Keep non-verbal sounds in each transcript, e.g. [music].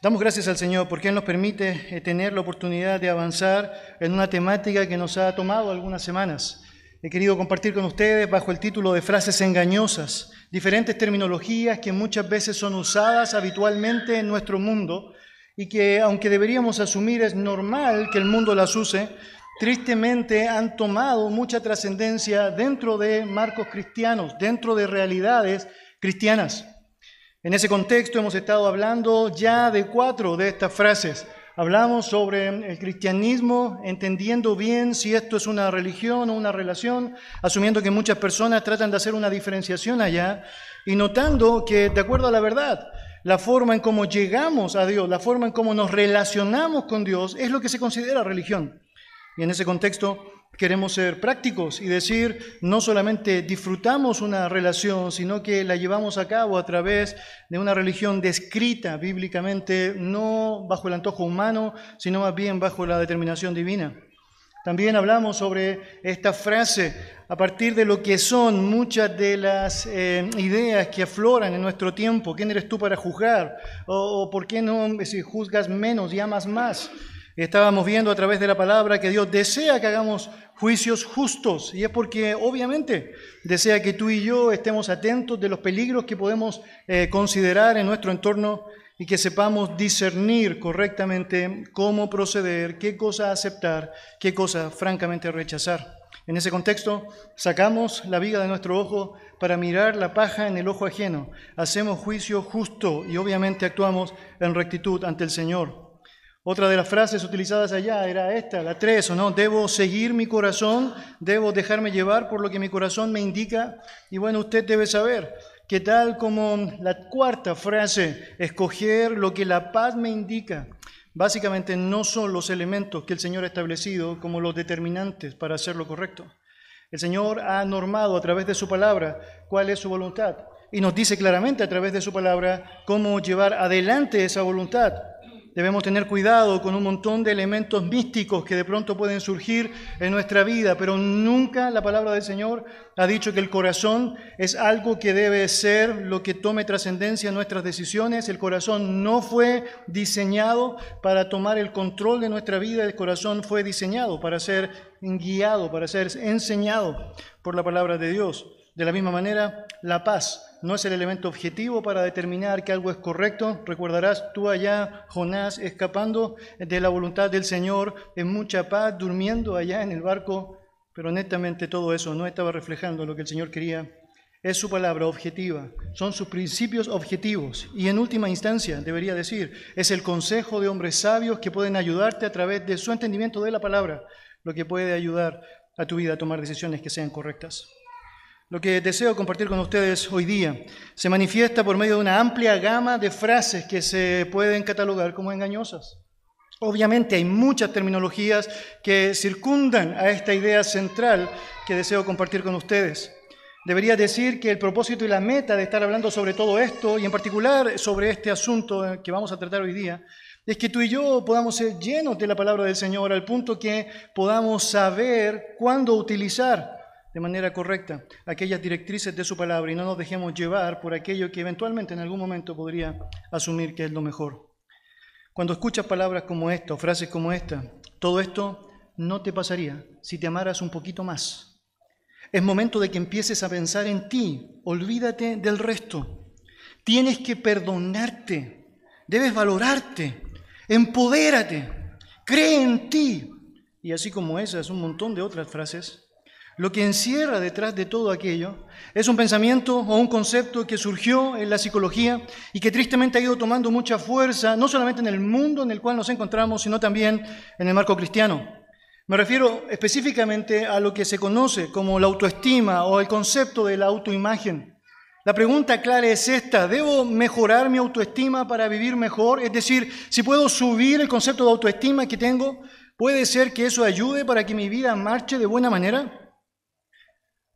Damos gracias al Señor porque Él nos permite eh, tener la oportunidad de avanzar en una temática que nos ha tomado algunas semanas. He querido compartir con ustedes bajo el título de frases engañosas, diferentes terminologías que muchas veces son usadas habitualmente en nuestro mundo y que aunque deberíamos asumir es normal que el mundo las use, tristemente han tomado mucha trascendencia dentro de marcos cristianos, dentro de realidades cristianas. En ese contexto hemos estado hablando ya de cuatro de estas frases. Hablamos sobre el cristianismo, entendiendo bien si esto es una religión o una relación, asumiendo que muchas personas tratan de hacer una diferenciación allá y notando que, de acuerdo a la verdad, la forma en cómo llegamos a Dios, la forma en cómo nos relacionamos con Dios, es lo que se considera religión. Y en ese contexto queremos ser prácticos y decir, no solamente disfrutamos una relación, sino que la llevamos a cabo a través de una religión descrita bíblicamente, no bajo el antojo humano, sino más bien bajo la determinación divina. También hablamos sobre esta frase a partir de lo que son muchas de las eh, ideas que afloran en nuestro tiempo. ¿Quién eres tú para juzgar? ¿O, por qué no si juzgas menos y amas más? Estábamos viendo a través de la palabra que Dios desea que hagamos juicios justos y es porque obviamente desea que tú y yo estemos atentos de los peligros que podemos eh, considerar en nuestro entorno y que sepamos discernir correctamente cómo proceder, qué cosa aceptar, qué cosa francamente rechazar. En ese contexto, sacamos la viga de nuestro ojo para mirar la paja en el ojo ajeno, hacemos juicio justo y obviamente actuamos en rectitud ante el Señor. Otra de las frases utilizadas allá era esta, la tres, ¿o no? Debo seguir mi corazón, debo dejarme llevar por lo que mi corazón me indica. Y bueno, usted debe saber que tal como la cuarta frase, escoger lo que la paz me indica, básicamente no son los elementos que el Señor ha establecido como los determinantes para hacer lo correcto. El Señor ha normado a través de su palabra cuál es su voluntad y nos dice claramente a través de su palabra cómo llevar adelante esa voluntad. Debemos tener cuidado con un montón de elementos místicos que de pronto pueden surgir en nuestra vida, pero nunca la palabra del Señor ha dicho que el corazón es algo que debe ser lo que tome trascendencia en nuestras decisiones. El corazón no fue diseñado para tomar el control de nuestra vida, el corazón fue diseñado para ser guiado, para ser enseñado por la palabra de Dios. De la misma manera, la paz no es el elemento objetivo para determinar que algo es correcto. Recordarás tú allá, Jonás, escapando de la voluntad del Señor en mucha paz, durmiendo allá en el barco, pero netamente todo eso no estaba reflejando lo que el Señor quería. Es su palabra objetiva, son sus principios objetivos y en última instancia, debería decir, es el consejo de hombres sabios que pueden ayudarte a través de su entendimiento de la palabra, lo que puede ayudar a tu vida a tomar decisiones que sean correctas. Lo que deseo compartir con ustedes hoy día se manifiesta por medio de una amplia gama de frases que se pueden catalogar como engañosas. Obviamente hay muchas terminologías que circundan a esta idea central que deseo compartir con ustedes. Debería decir que el propósito y la meta de estar hablando sobre todo esto, y en particular sobre este asunto que vamos a tratar hoy día, es que tú y yo podamos ser llenos de la palabra del Señor al punto que podamos saber cuándo utilizar de manera correcta aquellas directrices de su palabra y no nos dejemos llevar por aquello que eventualmente en algún momento podría asumir que es lo mejor. Cuando escuchas palabras como esta o frases como esta, todo esto no te pasaría si te amaras un poquito más. Es momento de que empieces a pensar en ti, olvídate del resto. Tienes que perdonarte, debes valorarte, empodérate, cree en ti. Y así como esas, un montón de otras frases lo que encierra detrás de todo aquello es un pensamiento o un concepto que surgió en la psicología y que tristemente ha ido tomando mucha fuerza, no solamente en el mundo en el cual nos encontramos, sino también en el marco cristiano. Me refiero específicamente a lo que se conoce como la autoestima o el concepto de la autoimagen. La pregunta clara es esta, ¿debo mejorar mi autoestima para vivir mejor? Es decir, si puedo subir el concepto de autoestima que tengo, ¿puede ser que eso ayude para que mi vida marche de buena manera?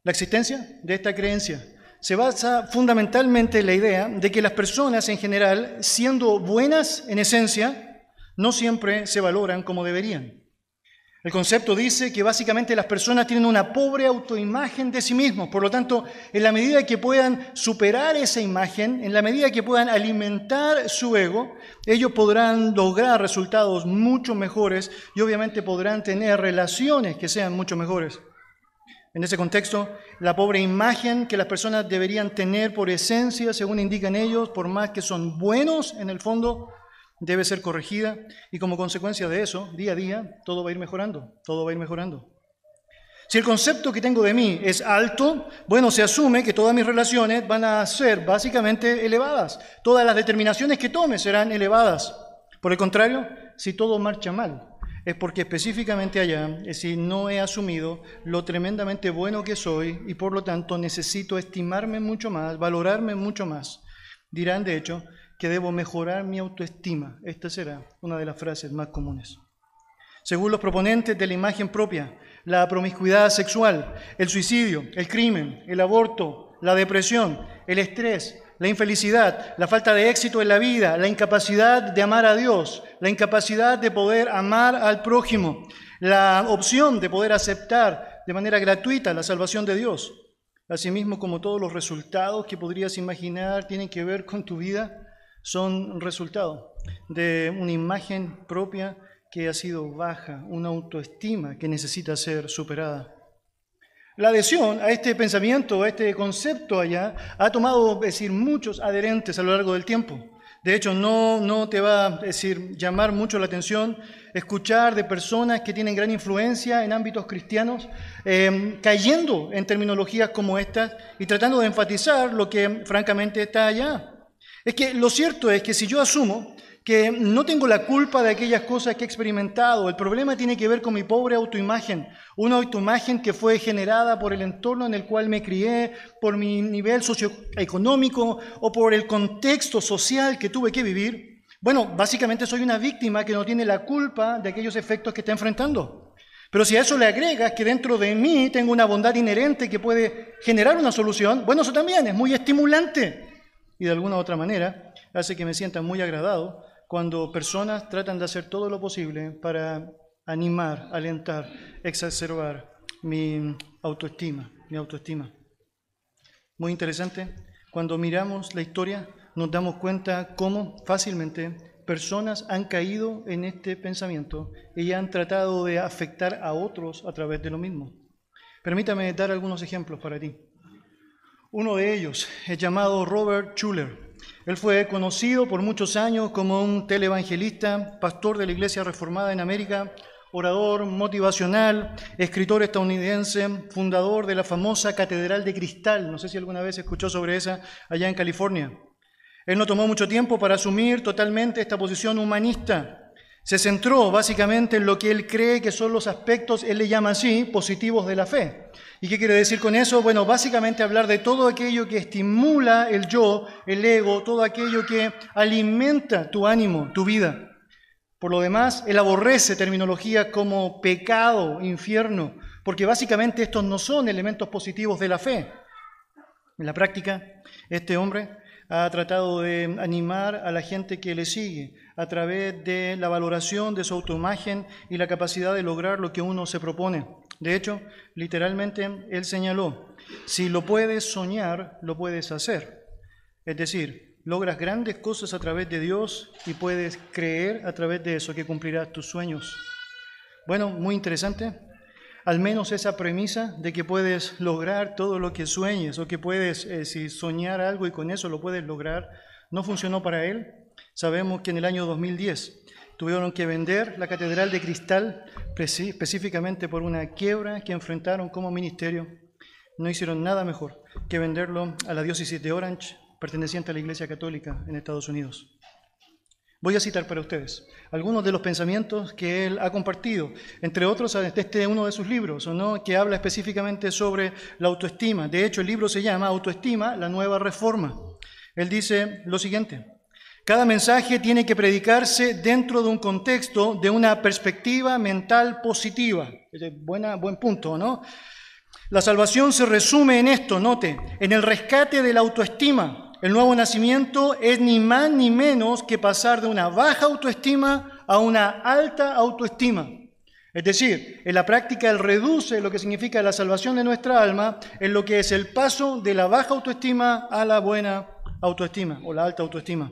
La existencia de esta creencia se basa fundamentalmente en la idea de que las personas en general, siendo buenas en esencia, no siempre se valoran como deberían. El concepto dice que básicamente las personas tienen una pobre autoimagen de sí mismos. Por lo tanto, en la medida que puedan superar esa imagen, en la medida que puedan alimentar su ego, ellos podrán lograr resultados mucho mejores y obviamente podrán tener relaciones que sean mucho mejores. En ese contexto, la pobre imagen que las personas deberían tener por esencia, según indican ellos, por más que son buenos en el fondo, debe ser corregida y como consecuencia de eso, día a día, todo va a ir mejorando, todo va a ir mejorando. Si el concepto que tengo de mí es alto, bueno, se asume que todas mis relaciones van a ser básicamente elevadas, todas las determinaciones que tome serán elevadas. Por el contrario, si todo marcha mal, es porque específicamente allá, es decir, no he asumido lo tremendamente bueno que soy y por lo tanto necesito estimarme mucho más, valorarme mucho más. Dirán, de hecho, que debo mejorar mi autoestima. Esta será una de las frases más comunes. Según los proponentes de la imagen propia, la promiscuidad sexual, el suicidio, el crimen, el aborto, la depresión, el estrés, la infelicidad, la falta de éxito en la vida, la incapacidad de amar a Dios, la incapacidad de poder amar al prójimo, la opción de poder aceptar de manera gratuita la salvación de Dios. Asimismo, como todos los resultados que podrías imaginar tienen que ver con tu vida, son resultado de una imagen propia que ha sido baja, una autoestima que necesita ser superada. La adhesión a este pensamiento, a este concepto allá, ha tomado, decir, muchos adherentes a lo largo del tiempo. De hecho, no, no te va a decir, llamar mucho la atención escuchar de personas que tienen gran influencia en ámbitos cristianos, eh, cayendo en terminologías como estas y tratando de enfatizar lo que francamente está allá. Es que lo cierto es que si yo asumo que no tengo la culpa de aquellas cosas que he experimentado, el problema tiene que ver con mi pobre autoimagen, una autoimagen que fue generada por el entorno en el cual me crié, por mi nivel socioeconómico o por el contexto social que tuve que vivir. Bueno, básicamente soy una víctima que no tiene la culpa de aquellos efectos que está enfrentando. Pero si a eso le agregas que dentro de mí tengo una bondad inherente que puede generar una solución, bueno, eso también es muy estimulante y de alguna otra manera hace que me sienta muy agradado cuando personas tratan de hacer todo lo posible para animar, alentar, exacerbar mi autoestima, mi autoestima. Muy interesante, cuando miramos la historia nos damos cuenta cómo fácilmente personas han caído en este pensamiento y han tratado de afectar a otros a través de lo mismo. Permítame dar algunos ejemplos para ti. Uno de ellos es llamado Robert Schuller. Él fue conocido por muchos años como un televangelista, pastor de la Iglesia Reformada en América, orador motivacional, escritor estadounidense, fundador de la famosa Catedral de Cristal. No sé si alguna vez escuchó sobre esa allá en California. Él no tomó mucho tiempo para asumir totalmente esta posición humanista. Se centró básicamente en lo que él cree que son los aspectos, él le llama así, positivos de la fe. ¿Y qué quiere decir con eso? Bueno, básicamente hablar de todo aquello que estimula el yo, el ego, todo aquello que alimenta tu ánimo, tu vida. Por lo demás, él aborrece terminología como pecado, infierno, porque básicamente estos no son elementos positivos de la fe. En la práctica, este hombre ha tratado de animar a la gente que le sigue a través de la valoración de su autoimagen y la capacidad de lograr lo que uno se propone. De hecho, literalmente él señaló, si lo puedes soñar, lo puedes hacer. Es decir, logras grandes cosas a través de Dios y puedes creer a través de eso que cumplirás tus sueños. Bueno, muy interesante. Al menos esa premisa de que puedes lograr todo lo que sueñes o que puedes eh, si soñar algo y con eso lo puedes lograr, no funcionó para él. Sabemos que en el año 2010 Tuvieron que vender la Catedral de Cristal específicamente por una quiebra que enfrentaron como ministerio. No hicieron nada mejor que venderlo a la diócesis de Orange, perteneciente a la Iglesia Católica en Estados Unidos. Voy a citar para ustedes algunos de los pensamientos que él ha compartido, entre otros este uno de sus libros, ¿no? que habla específicamente sobre la autoestima. De hecho, el libro se llama Autoestima, la nueva reforma. Él dice lo siguiente, cada mensaje tiene que predicarse dentro de un contexto, de una perspectiva mental positiva. Buena, buen punto, ¿no? La salvación se resume en esto, note, en el rescate de la autoestima. El nuevo nacimiento es ni más ni menos que pasar de una baja autoestima a una alta autoestima. Es decir, en la práctica él reduce lo que significa la salvación de nuestra alma en lo que es el paso de la baja autoestima a la buena autoestima o la alta autoestima.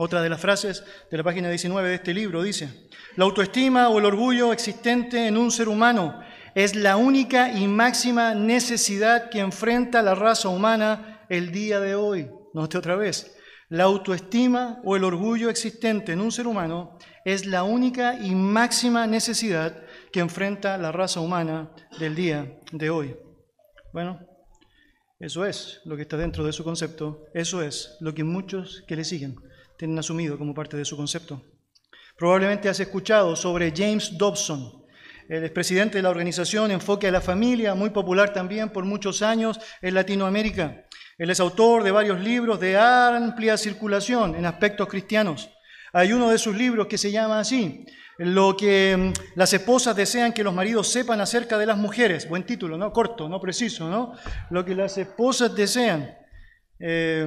Otra de las frases de la página 19 de este libro dice, la autoestima o el orgullo existente en un ser humano es la única y máxima necesidad que enfrenta la raza humana el día de hoy. Note otra vez, la autoestima o el orgullo existente en un ser humano es la única y máxima necesidad que enfrenta la raza humana del día de hoy. Bueno, eso es lo que está dentro de su concepto, eso es lo que muchos que le siguen tienen asumido como parte de su concepto. Probablemente has escuchado sobre James Dobson, el expresidente de la organización Enfoque a la Familia, muy popular también por muchos años en Latinoamérica. Él es autor de varios libros de amplia circulación en aspectos cristianos. Hay uno de sus libros que se llama así, Lo que mm, las esposas desean que los maridos sepan acerca de las mujeres. Buen título, ¿no? Corto, no preciso, ¿no? Lo que las esposas desean eh,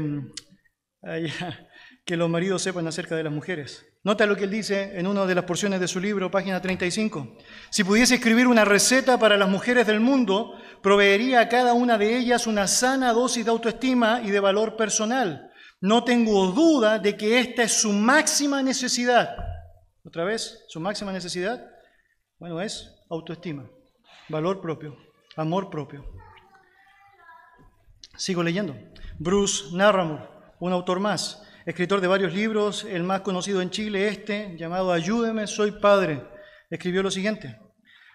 [laughs] que los maridos sepan acerca de las mujeres. Nota lo que él dice en una de las porciones de su libro, página 35. Si pudiese escribir una receta para las mujeres del mundo, proveería a cada una de ellas una sana dosis de autoestima y de valor personal no tengo duda de que esta es su máxima necesidad. Otra vez, su máxima necesidad, bueno, es autoestima, valor propio, amor propio. Sigo leyendo. Bruce Narramore, un autor más, escritor de varios libros, el más conocido en Chile, este, llamado Ayúdeme, soy padre, escribió lo siguiente.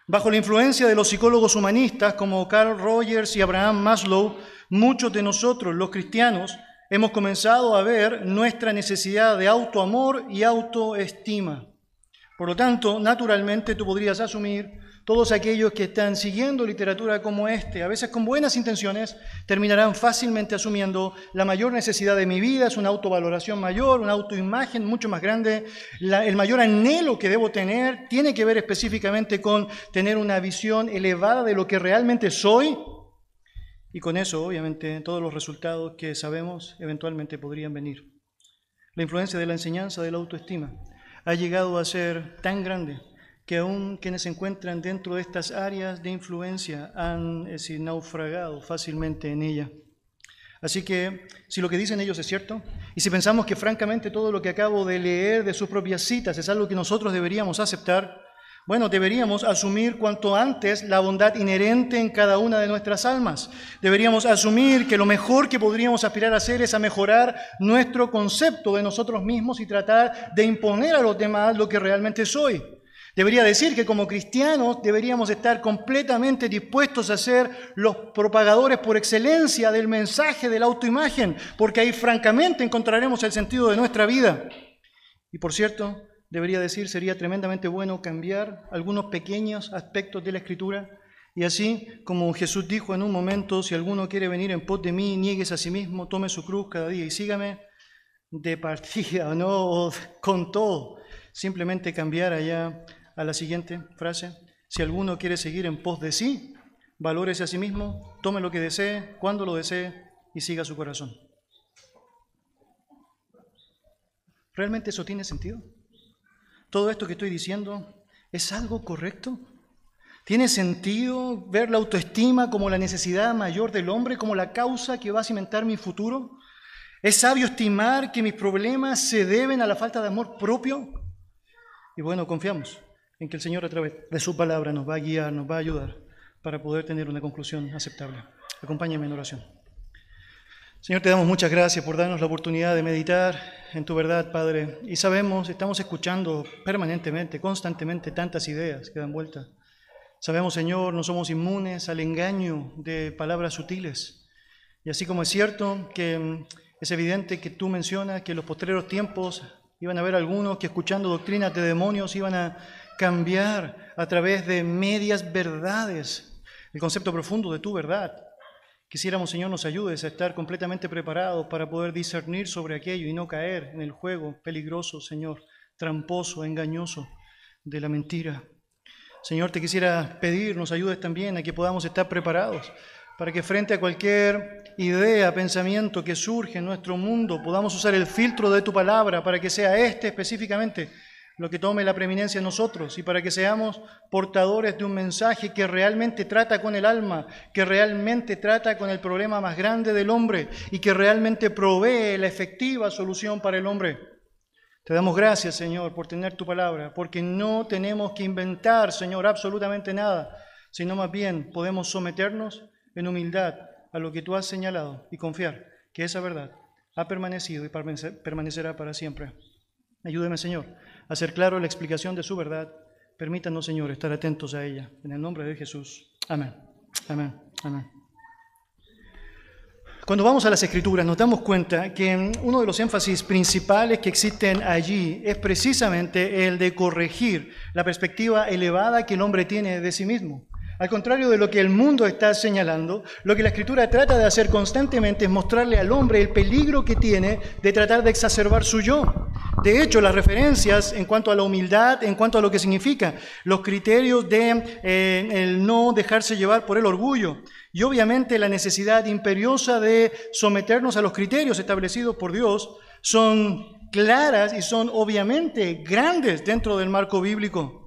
Bajo la influencia de los psicólogos humanistas como Carl Rogers y Abraham Maslow, muchos de nosotros, los cristianos, hemos comenzado a ver nuestra necesidad de autoamor y autoestima. Por lo tanto, naturalmente tú podrías asumir, todos aquellos que están siguiendo literatura como este, a veces con buenas intenciones, terminarán fácilmente asumiendo la mayor necesidad de mi vida es una autovaloración mayor, una autoimagen mucho más grande, el mayor anhelo que debo tener tiene que ver específicamente con tener una visión elevada de lo que realmente soy y con eso, obviamente, todos los resultados que sabemos eventualmente podrían venir. La influencia de la enseñanza de la autoestima ha llegado a ser tan grande que aún quienes se encuentran dentro de estas áreas de influencia han decir, naufragado fácilmente en ella. Así que si lo que dicen ellos es cierto, y si pensamos que francamente todo lo que acabo de leer de sus propias citas es algo que nosotros deberíamos aceptar, bueno, deberíamos asumir cuanto antes la bondad inherente en cada una de nuestras almas. Deberíamos asumir que lo mejor que podríamos aspirar a hacer es a mejorar nuestro concepto de nosotros mismos y tratar de imponer a los demás lo que realmente soy. Debería decir que como cristianos deberíamos estar completamente dispuestos a ser los propagadores por excelencia del mensaje de la autoimagen, porque ahí francamente encontraremos el sentido de nuestra vida. Y por cierto, debería decir, sería tremendamente bueno cambiar algunos pequeños aspectos de la escritura. Y así como Jesús dijo en un momento, si alguno quiere venir en pos de mí, niegues a sí mismo, tome su cruz cada día y sígame de partida, [laughs] no con todo. Simplemente cambiar allá a la siguiente frase. Si alguno quiere seguir en pos de sí, valórese a sí mismo, tome lo que desee, cuando lo desee y siga su corazón. ¿Realmente eso tiene sentido? todo esto que estoy diciendo es algo correcto? ¿Tiene sentido ver la autoestima como la necesidad mayor del hombre, como la causa que va a cimentar mi futuro? ¿Es sabio estimar que mis problemas se deben a la falta de amor propio? Y bueno, confiamos en que el Señor a través de su palabra nos va a guiar, nos va a ayudar para poder tener una conclusión aceptable. Acompáñame en oración. Señor, te damos muchas gracias por darnos la oportunidad de meditar en tu verdad, Padre. Y sabemos, estamos escuchando permanentemente, constantemente tantas ideas que dan vuelta. Sabemos, Señor, no somos inmunes al engaño de palabras sutiles. Y así como es cierto que es evidente que tú mencionas que en los postreros tiempos iban a haber algunos que escuchando doctrinas de demonios iban a cambiar a través de medias verdades el concepto profundo de tu verdad. Quisiéramos, Señor, nos ayudes a estar completamente preparados para poder discernir sobre aquello y no caer en el juego peligroso, Señor, tramposo, engañoso de la mentira. Señor, te quisiera pedir, nos ayudes también a que podamos estar preparados para que frente a cualquier idea, pensamiento que surge en nuestro mundo, podamos usar el filtro de tu palabra para que sea este específicamente lo que tome la preeminencia en nosotros y para que seamos portadores de un mensaje que realmente trata con el alma, que realmente trata con el problema más grande del hombre y que realmente provee la efectiva solución para el hombre. Te damos gracias, Señor, por tener tu palabra, porque no tenemos que inventar, Señor, absolutamente nada, sino más bien podemos someternos en humildad a lo que tú has señalado y confiar que esa verdad ha permanecido y permanecerá para siempre. Ayúdeme, Señor hacer claro la explicación de su verdad. Permítanos, Señor, estar atentos a ella. En el nombre de Jesús. Amén. Amén. Amén. Cuando vamos a las escrituras nos damos cuenta que uno de los énfasis principales que existen allí es precisamente el de corregir la perspectiva elevada que el hombre tiene de sí mismo. Al contrario de lo que el mundo está señalando, lo que la escritura trata de hacer constantemente es mostrarle al hombre el peligro que tiene de tratar de exacerbar su yo. De hecho, las referencias en cuanto a la humildad, en cuanto a lo que significa, los criterios de eh, no dejarse llevar por el orgullo y obviamente la necesidad imperiosa de someternos a los criterios establecidos por Dios son claras y son obviamente grandes dentro del marco bíblico.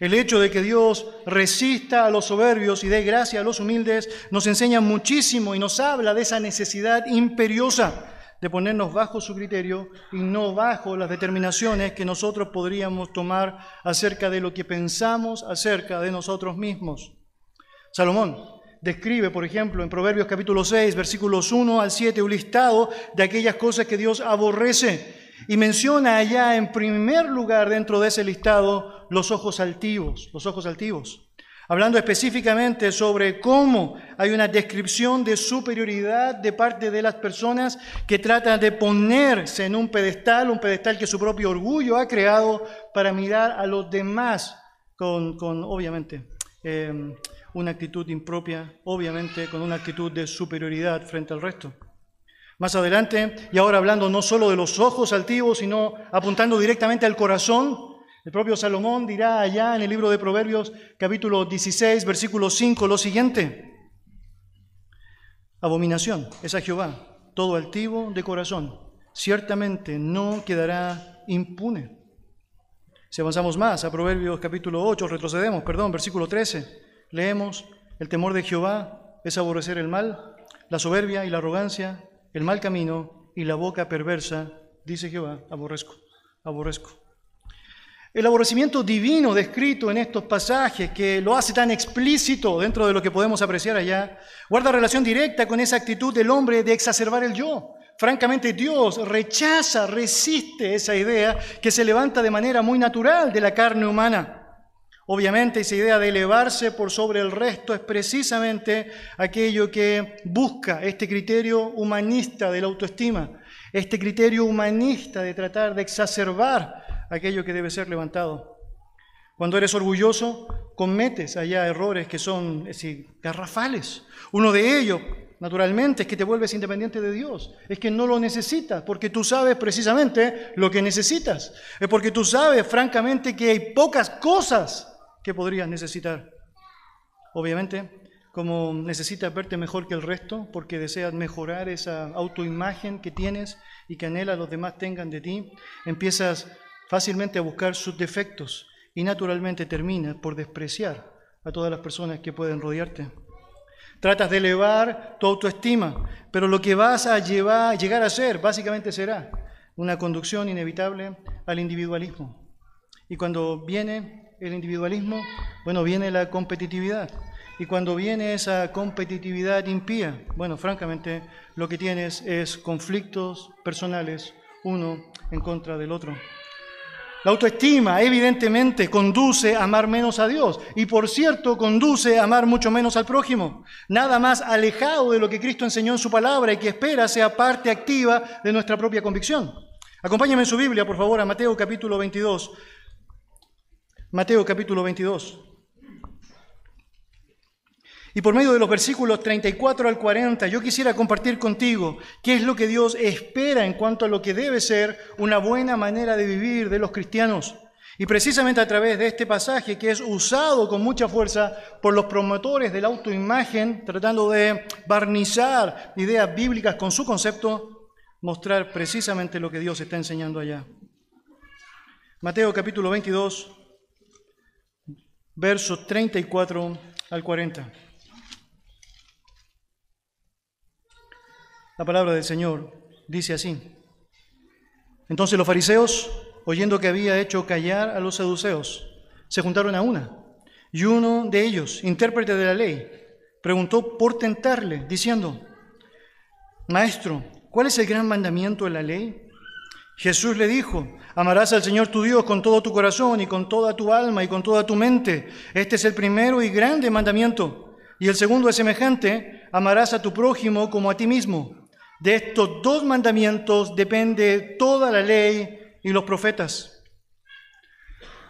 El hecho de que Dios resista a los soberbios y dé gracia a los humildes nos enseña muchísimo y nos habla de esa necesidad imperiosa de ponernos bajo su criterio y no bajo las determinaciones que nosotros podríamos tomar acerca de lo que pensamos acerca de nosotros mismos. Salomón describe, por ejemplo, en Proverbios capítulo 6, versículos 1 al 7, un listado de aquellas cosas que Dios aborrece y menciona allá en primer lugar dentro de ese listado los ojos altivos, los ojos altivos. Hablando específicamente sobre cómo hay una descripción de superioridad de parte de las personas que tratan de ponerse en un pedestal, un pedestal que su propio orgullo ha creado para mirar a los demás con, obviamente, em, una actitud impropia, obviamente con una actitud de superioridad frente al resto. Más adelante, y ahora hablando no solo de los ojos altivos, sino apuntando directamente al corazón, el propio Salomón dirá allá en el libro de Proverbios capítulo 16, versículo 5, lo siguiente. Abominación es a Jehová, todo altivo de corazón, ciertamente no quedará impune. Si avanzamos más a Proverbios capítulo 8, retrocedemos, perdón, versículo 13, leemos, el temor de Jehová es aborrecer el mal, la soberbia y la arrogancia el mal camino y la boca perversa, dice Jehová, aborrezco, aborrezco. El aborrecimiento divino descrito en estos pasajes, que lo hace tan explícito dentro de lo que podemos apreciar allá, guarda relación directa con esa actitud del hombre de exacerbar el yo. Francamente, Dios rechaza, resiste esa idea que se levanta de manera muy natural de la carne humana. Obviamente esa idea de elevarse por sobre el resto es precisamente aquello que busca este criterio humanista de la autoestima, este criterio humanista de tratar de exacerbar aquello que debe ser levantado. Cuando eres orgulloso, cometes allá errores que son garrafales. Uno de ellos, naturalmente, es que te vuelves independiente de Dios. Es que no lo necesitas, porque tú sabes precisamente lo que necesitas. Es porque tú sabes, francamente, que hay pocas cosas ¿Qué podrías necesitar? Obviamente, como necesitas verte mejor que el resto, porque deseas mejorar esa autoimagen que tienes y que anhela los demás tengan de ti, empiezas fácilmente a buscar sus defectos y naturalmente terminas por despreciar a todas las personas que pueden rodearte. Tratas de elevar tu autoestima, pero lo que vas a llevar, llegar a ser básicamente será una conducción inevitable al individualismo. Y cuando viene el individualismo, bueno, viene la competitividad. Y cuando viene esa competitividad impía, bueno, francamente, lo que tienes es conflictos personales, uno en contra del otro. La autoestima evidentemente conduce a amar menos a Dios y por cierto conduce a amar mucho menos al prójimo. Nada más alejado de lo que Cristo enseñó en su palabra y que espera sea parte activa de nuestra propia convicción. Acompáñame en su Biblia, por favor, a Mateo capítulo 22, Mateo capítulo 22. Y por medio de los versículos 34 al 40, yo quisiera compartir contigo qué es lo que Dios espera en cuanto a lo que debe ser una buena manera de vivir de los cristianos. Y precisamente a través de este pasaje que es usado con mucha fuerza por los promotores de la autoimagen, tratando de barnizar ideas bíblicas con su concepto, mostrar precisamente lo que Dios está enseñando allá. Mateo capítulo 22, versos 34 al 40. La palabra del Señor dice así. Entonces los fariseos, oyendo que había hecho callar a los saduceos, se juntaron a una. Y uno de ellos, intérprete de la ley, preguntó por tentarle, diciendo, Maestro, ¿cuál es el gran mandamiento de la ley? Jesús le dijo, amarás al Señor tu Dios con todo tu corazón y con toda tu alma y con toda tu mente. Este es el primero y grande mandamiento. Y el segundo es semejante, amarás a tu prójimo como a ti mismo. De estos dos mandamientos depende toda la ley y los profetas.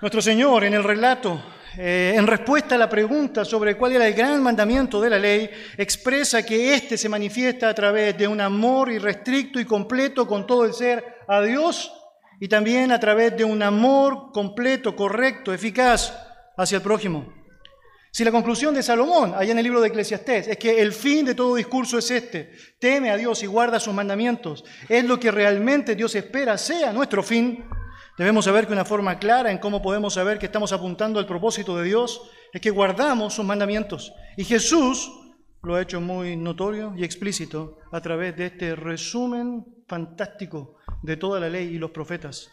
Nuestro Señor en el relato eh, en respuesta a la pregunta sobre cuál era el gran mandamiento de la ley, expresa que éste se manifiesta a través de un amor irrestricto y completo con todo el ser a Dios y también a través de un amor completo, correcto, eficaz hacia el prójimo. Si la conclusión de Salomón, allá en el libro de Eclesiastés, es que el fin de todo discurso es este, teme a Dios y guarda sus mandamientos, es lo que realmente Dios espera sea nuestro fin, Debemos saber que una forma clara en cómo podemos saber que estamos apuntando al propósito de Dios es que guardamos sus mandamientos. Y Jesús lo ha hecho muy notorio y explícito a través de este resumen fantástico de toda la ley y los profetas.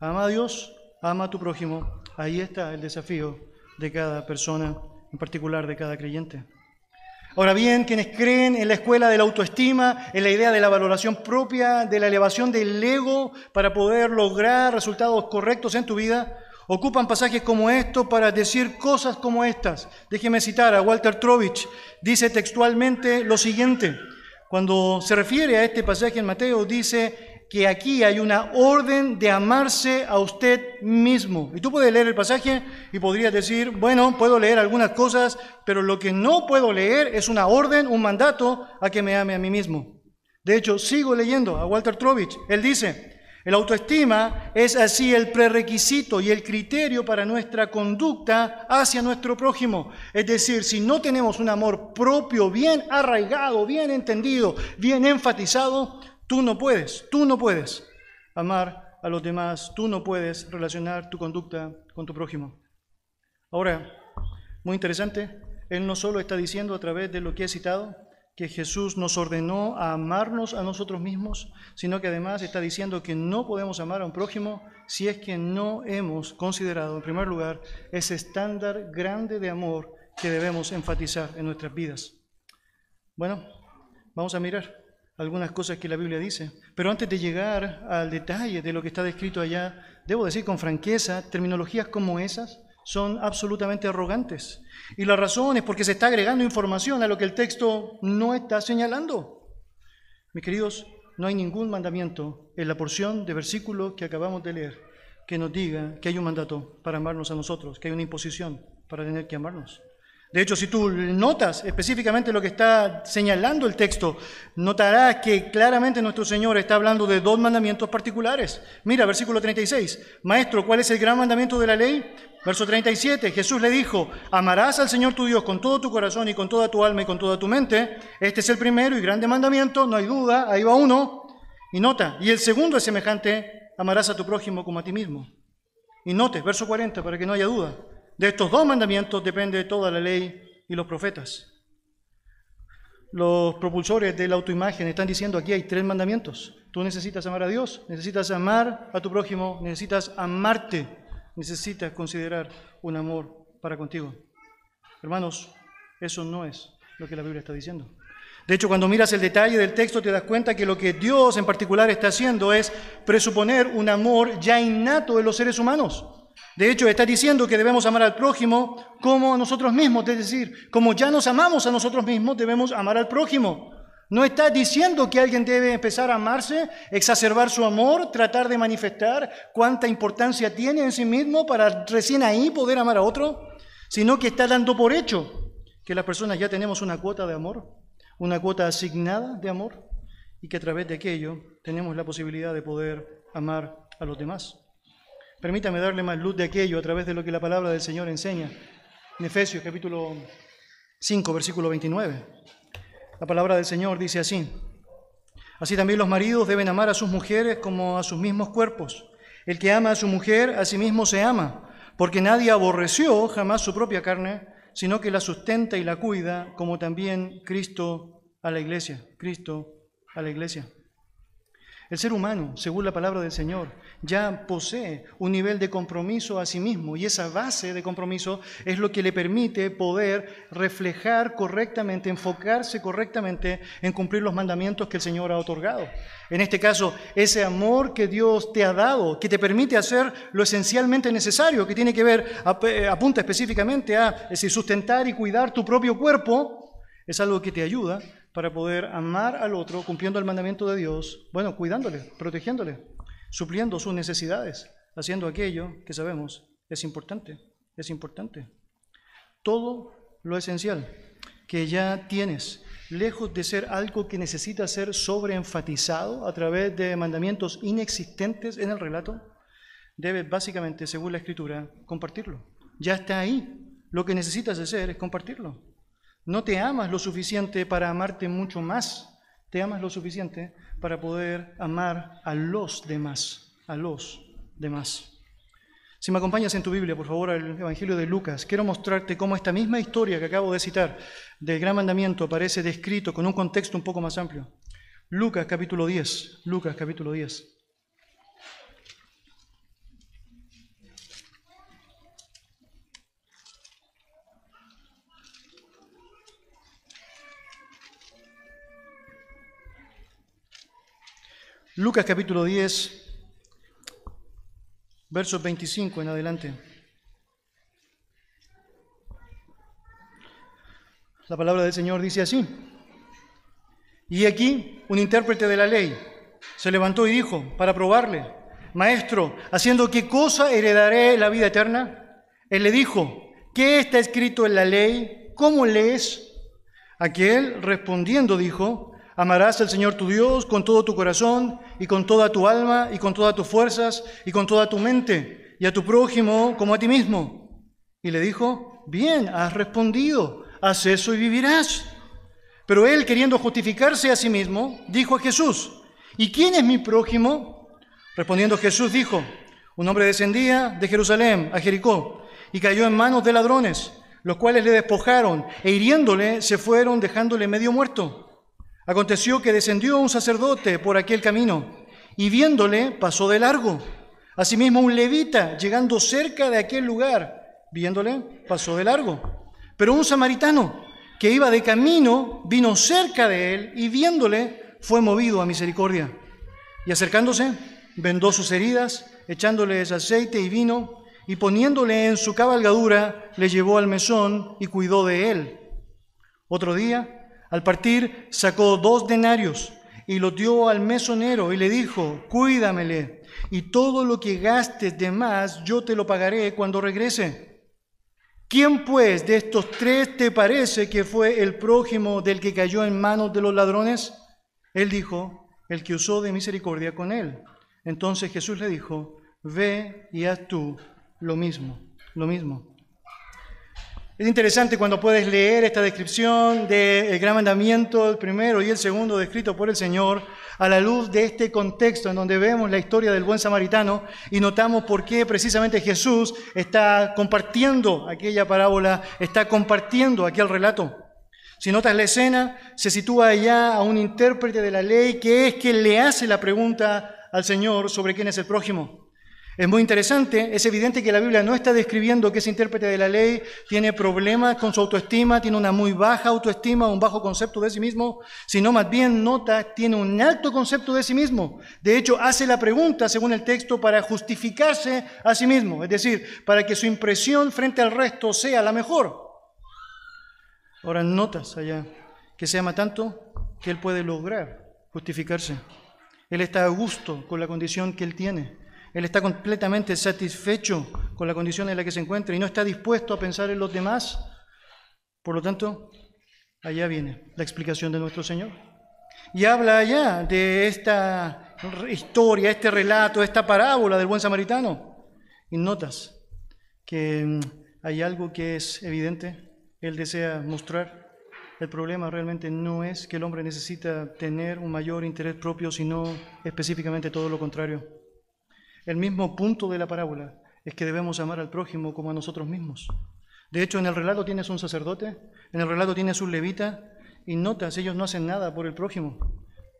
Ama a Dios, ama a tu prójimo. Ahí está el desafío de cada persona, en particular de cada creyente. Ahora bien, quienes creen en la escuela de la autoestima, en la idea de la valoración propia, de la elevación del ego para poder lograr resultados correctos en tu vida, ocupan pasajes como estos para decir cosas como estas. Déjeme citar a Walter Trovich. Dice textualmente lo siguiente. Cuando se refiere a este pasaje en Mateo, dice, que aquí hay una orden de amarse a usted mismo. Y tú puedes leer el pasaje y podrías decir, bueno, puedo leer algunas cosas, pero lo que no puedo leer es una orden, un mandato a que me ame a mí mismo. De hecho, sigo leyendo a Walter Trovich. Él dice, el autoestima es así el prerequisito y el criterio para nuestra conducta hacia nuestro prójimo. Es decir, si no tenemos un amor propio bien arraigado, bien entendido, bien enfatizado, Tú no puedes, tú no puedes amar a los demás, tú no puedes relacionar tu conducta con tu prójimo. Ahora, muy interesante, Él no solo está diciendo a través de lo que he citado, que Jesús nos ordenó a amarnos a nosotros mismos, sino que además está diciendo que no podemos amar a un prójimo si es que no hemos considerado, en primer lugar, ese estándar grande de amor que debemos enfatizar en nuestras vidas. Bueno, vamos a mirar algunas cosas que la Biblia dice. Pero antes de llegar al detalle de lo que está descrito allá, debo decir con franqueza, terminologías como esas son absolutamente arrogantes. Y la razón es porque se está agregando información a lo que el texto no está señalando. Mis queridos, no hay ningún mandamiento en la porción de versículo que acabamos de leer que nos diga que hay un mandato para amarnos a nosotros, que hay una imposición para tener que amarnos. De hecho, si tú notas específicamente lo que está señalando el texto, notarás que claramente nuestro Señor está hablando de dos mandamientos particulares. Mira, versículo 36. Maestro, ¿cuál es el gran mandamiento de la ley? Verso 37. Jesús le dijo, amarás al Señor tu Dios con todo tu corazón y con toda tu alma y con toda tu mente. Este es el primero y grande mandamiento, no hay duda, ahí va uno. Y nota, y el segundo es semejante, amarás a tu prójimo como a ti mismo. Y note, verso 40, para que no haya duda. De estos dos mandamientos depende toda la ley y los profetas. Los propulsores de la autoimagen están diciendo aquí hay tres mandamientos. Tú necesitas amar a Dios, necesitas amar a tu prójimo, necesitas amarte, necesitas considerar un amor para contigo. Hermanos, eso no es lo que la Biblia está diciendo. De hecho, cuando miras el detalle del texto te das cuenta que lo que Dios en particular está haciendo es presuponer un amor ya innato de los seres humanos. De hecho, está diciendo que debemos amar al prójimo como a nosotros mismos, es decir, como ya nos amamos a nosotros mismos, debemos amar al prójimo. No está diciendo que alguien debe empezar a amarse, exacerbar su amor, tratar de manifestar cuánta importancia tiene en sí mismo para recién ahí poder amar a otro, sino que está dando por hecho que las personas ya tenemos una cuota de amor, una cuota asignada de amor, y que a través de aquello tenemos la posibilidad de poder amar a los demás. Permítame darle más luz de aquello a través de lo que la palabra del Señor enseña. En Efesios capítulo 5, versículo 29. La palabra del Señor dice así. Así también los maridos deben amar a sus mujeres como a sus mismos cuerpos. El que ama a su mujer, a sí mismo se ama, porque nadie aborreció jamás su propia carne, sino que la sustenta y la cuida, como también Cristo a la iglesia. Cristo a la iglesia. El ser humano, según la palabra del Señor, ya posee un nivel de compromiso a sí mismo y esa base de compromiso es lo que le permite poder reflejar correctamente, enfocarse correctamente en cumplir los mandamientos que el Señor ha otorgado. En este caso, ese amor que Dios te ha dado, que te permite hacer lo esencialmente necesario, que tiene que ver, apunta específicamente a sustentar y cuidar tu propio cuerpo, es algo que te ayuda para poder amar al otro cumpliendo el mandamiento de Dios, bueno, cuidándole, protegiéndole, supliendo sus necesidades, haciendo aquello que sabemos es importante, es importante. Todo lo esencial que ya tienes, lejos de ser algo que necesita ser sobreenfatizado a través de mandamientos inexistentes en el relato, debes básicamente, según la escritura, compartirlo. Ya está ahí. Lo que necesitas hacer es compartirlo. No te amas lo suficiente para amarte mucho más. Te amas lo suficiente para poder amar a los demás, a los demás. Si me acompañas en tu Biblia, por favor, al Evangelio de Lucas, quiero mostrarte cómo esta misma historia que acabo de citar del gran mandamiento aparece descrito con un contexto un poco más amplio. Lucas capítulo 10, Lucas capítulo 10. Lucas capítulo 10, versos 25 en adelante. La palabra del Señor dice así. Y aquí un intérprete de la ley se levantó y dijo, para probarle, Maestro, ¿haciendo qué cosa heredaré la vida eterna? Él le dijo, ¿qué está escrito en la ley? ¿Cómo lees? Aquel respondiendo dijo, Amarás al Señor tu Dios con todo tu corazón y con toda tu alma y con todas tus fuerzas y con toda tu mente y a tu prójimo como a ti mismo. Y le dijo, bien, has respondido, haz eso y vivirás. Pero él, queriendo justificarse a sí mismo, dijo a Jesús, ¿y quién es mi prójimo? Respondiendo Jesús dijo, un hombre descendía de Jerusalén a Jericó y cayó en manos de ladrones, los cuales le despojaron e hiriéndole se fueron dejándole medio muerto. Aconteció que descendió un sacerdote por aquel camino y viéndole pasó de largo. Asimismo un levita, llegando cerca de aquel lugar, viéndole pasó de largo. Pero un samaritano que iba de camino vino cerca de él y viéndole fue movido a misericordia. Y acercándose, vendó sus heridas, echándoles aceite y vino, y poniéndole en su cabalgadura, le llevó al mesón y cuidó de él. Otro día, al partir sacó dos denarios y los dio al mesonero y le dijo, cuídamele, y todo lo que gastes de más yo te lo pagaré cuando regrese. ¿Quién pues de estos tres te parece que fue el prójimo del que cayó en manos de los ladrones? Él dijo, el que usó de misericordia con él. Entonces Jesús le dijo, ve y haz tú lo mismo, lo mismo. Es interesante cuando puedes leer esta descripción del gran mandamiento, el primero y el segundo descrito por el Señor, a la luz de este contexto en donde vemos la historia del buen samaritano y notamos por qué precisamente Jesús está compartiendo aquella parábola, está compartiendo aquel relato. Si notas la escena, se sitúa allá a un intérprete de la ley que es quien le hace la pregunta al Señor sobre quién es el prójimo. Es muy interesante, es evidente que la Biblia no está describiendo que ese intérprete de la ley tiene problemas con su autoestima, tiene una muy baja autoestima, un bajo concepto de sí mismo, sino más bien nota, tiene un alto concepto de sí mismo. De hecho, hace la pregunta, según el texto, para justificarse a sí mismo, es decir, para que su impresión frente al resto sea la mejor. Ahora notas allá que se ama tanto que él puede lograr justificarse. Él está a gusto con la condición que él tiene. Él está completamente satisfecho con la condición en la que se encuentra y no está dispuesto a pensar en los demás. Por lo tanto, allá viene la explicación de nuestro Señor. Y habla allá de esta historia, este relato, esta parábola del buen samaritano. Y notas que mm, hay algo que es evidente. Él desea mostrar. El problema realmente no es que el hombre necesita tener un mayor interés propio, sino específicamente todo lo contrario. El mismo punto de la parábola es que debemos amar al prójimo como a nosotros mismos. De hecho, en el relato tienes un sacerdote, en el relato tienes un levita, y notas, ellos no hacen nada por el prójimo.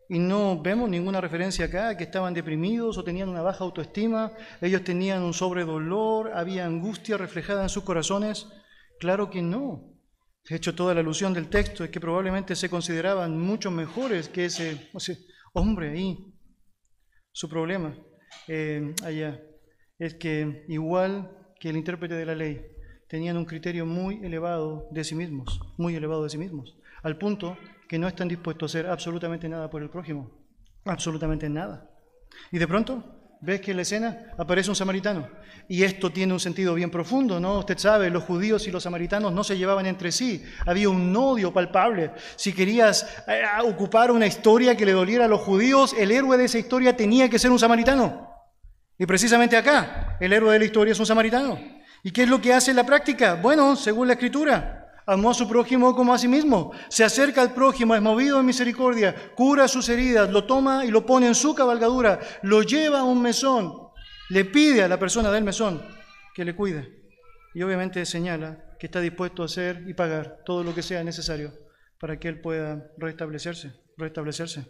Y no vemos ninguna referencia acá que estaban deprimidos o tenían una baja autoestima, ellos tenían un sobredolor, había angustia reflejada en sus corazones. Claro que no. De hecho, toda la alusión del texto es que probablemente se consideraban mucho mejores que ese, hombre ahí. Su problema eh, allá es que, igual que el intérprete de la ley, tenían un criterio muy elevado de sí mismos, muy elevado de sí mismos, al punto que no están dispuestos a hacer absolutamente nada por el prójimo, absolutamente nada. Y de pronto ves que en la escena aparece un samaritano. Y esto tiene un sentido bien profundo, ¿no? Usted sabe, los judíos y los samaritanos no se llevaban entre sí. Había un odio palpable. Si querías eh, ocupar una historia que le doliera a los judíos, el héroe de esa historia tenía que ser un samaritano. Y precisamente acá, el héroe de la historia es un samaritano. ¿Y qué es lo que hace la práctica? Bueno, según la escritura, amó a su prójimo como a sí mismo. Se acerca al prójimo, es movido en misericordia, cura sus heridas, lo toma y lo pone en su cabalgadura, lo lleva a un mesón, le pide a la persona del mesón que le cuide. Y obviamente señala que está dispuesto a hacer y pagar todo lo que sea necesario para que él pueda restablecerse, restablecerse.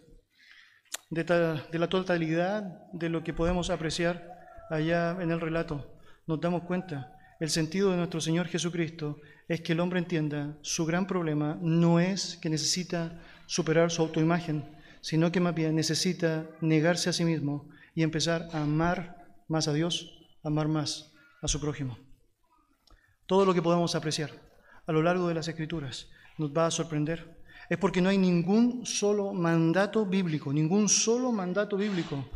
De, de la totalidad de lo que podemos apreciar allá en el relato, nos damos cuenta el sentido de nuestro Señor Jesucristo es que el hombre entienda su gran problema no es que necesita superar su autoimagen, sino que más bien necesita negarse a sí mismo y empezar a amar más a Dios, amar más a su prójimo. Todo lo que podemos apreciar a lo largo de las Escrituras nos va a sorprender. Es porque no hay ningún solo mandato bíblico, ningún solo mandato bíblico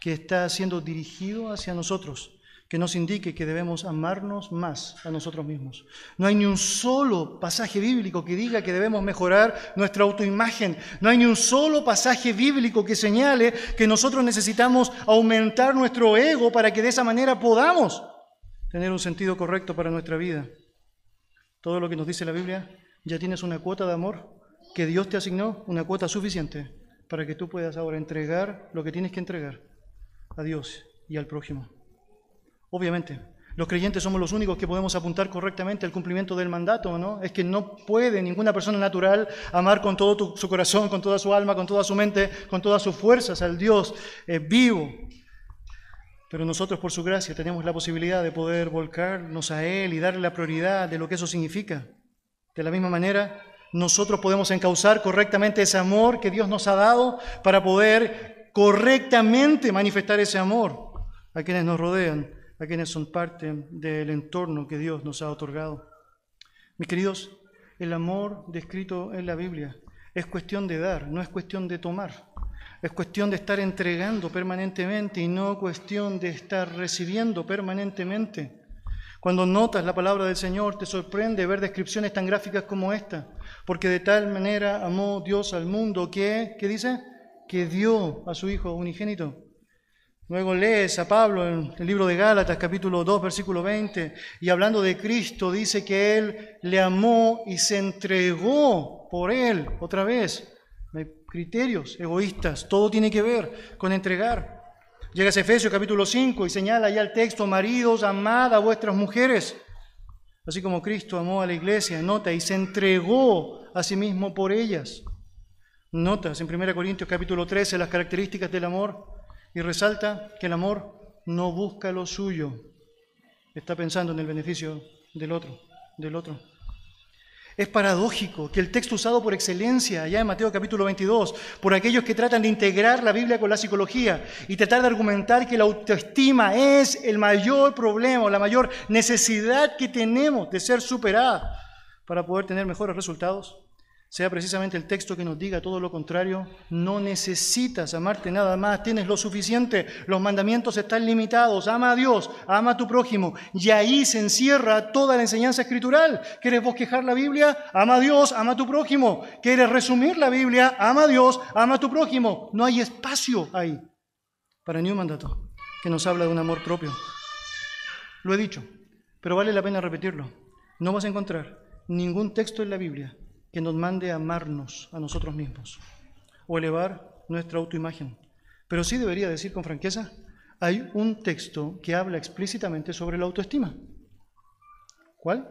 que está siendo dirigido hacia nosotros que nos indique que debemos amarnos más a nosotros mismos. No hay ni un solo pasaje bíblico que diga que debemos mejorar nuestra autoimagen. No hay ni un solo pasaje bíblico que señale que nosotros necesitamos aumentar nuestro ego para que de esa manera podamos tener un sentido correcto para nuestra vida. Todo lo que nos dice la Biblia, ya tienes una cuota de amor que Dios te asignó, una cuota suficiente para que tú puedas ahora entregar lo que tienes que entregar a Dios y al prójimo. Obviamente, los creyentes somos los únicos que podemos apuntar correctamente al cumplimiento del mandato, ¿no? Es que no puede ninguna persona natural amar con todo su corazón, con toda su alma, con toda su mente, con todas sus fuerzas al Dios eh, vivo. Pero nosotros, por su gracia, tenemos la posibilidad de poder volcarnos a Él y darle la prioridad de lo que eso significa. De la misma manera, nosotros podemos encauzar correctamente ese amor que Dios nos ha dado para poder correctamente manifestar ese amor a quienes nos rodean a quienes son parte del entorno que Dios nos ha otorgado. Mis queridos, el amor descrito en la Biblia es cuestión de dar, no es cuestión de tomar. Es cuestión de estar entregando permanentemente y no cuestión de estar recibiendo permanentemente. Cuando notas la palabra del Señor, te sorprende ver descripciones tan gráficas como esta, porque de tal manera amó Dios al mundo que, ¿qué dice? Que dio a su Hijo unigénito Luego lees a Pablo en el libro de Gálatas, capítulo 2, versículo 20, y hablando de Cristo, dice que Él le amó y se entregó por Él. Otra vez, hay criterios egoístas, todo tiene que ver con entregar. Llega a Efesios capítulo 5 y señala ya el texto, maridos, amad a vuestras mujeres, así como Cristo amó a la iglesia, nota, y se entregó a sí mismo por ellas. Notas en 1 Corintios capítulo 13 las características del amor y resalta que el amor no busca lo suyo, está pensando en el beneficio del otro. Es paradójico que el texto usado por excelencia, allá en Mateo capítulo 22, por aquellos que tratan de integrar la Biblia con la psicología y tratar de argumentar que la autoestima es el mayor problema, la mayor necesidad que tenemos de ser superada para poder tener mejores resultados, sea precisamente el texto que nos diga todo lo contrario, no necesitas amarte nada más, tienes lo suficiente, los mandamientos están limitados, ama a Dios, ama a tu prójimo, y ahí se encierra toda la enseñanza escritural. ¿Quieres bosquejar la Biblia? Ama a Dios, ama a tu prójimo. ¿Quieres resumir la Biblia? Ama a Dios, ama a tu prójimo. No hay espacio ahí para ni un mandato que nos habla de un amor propio. Lo he dicho, pero vale la pena repetirlo. No vas a encontrar ningún texto en la Biblia que nos mande a amarnos a nosotros mismos o elevar nuestra autoimagen. Pero sí debería decir con franqueza, hay un texto que habla explícitamente sobre la autoestima. ¿Cuál?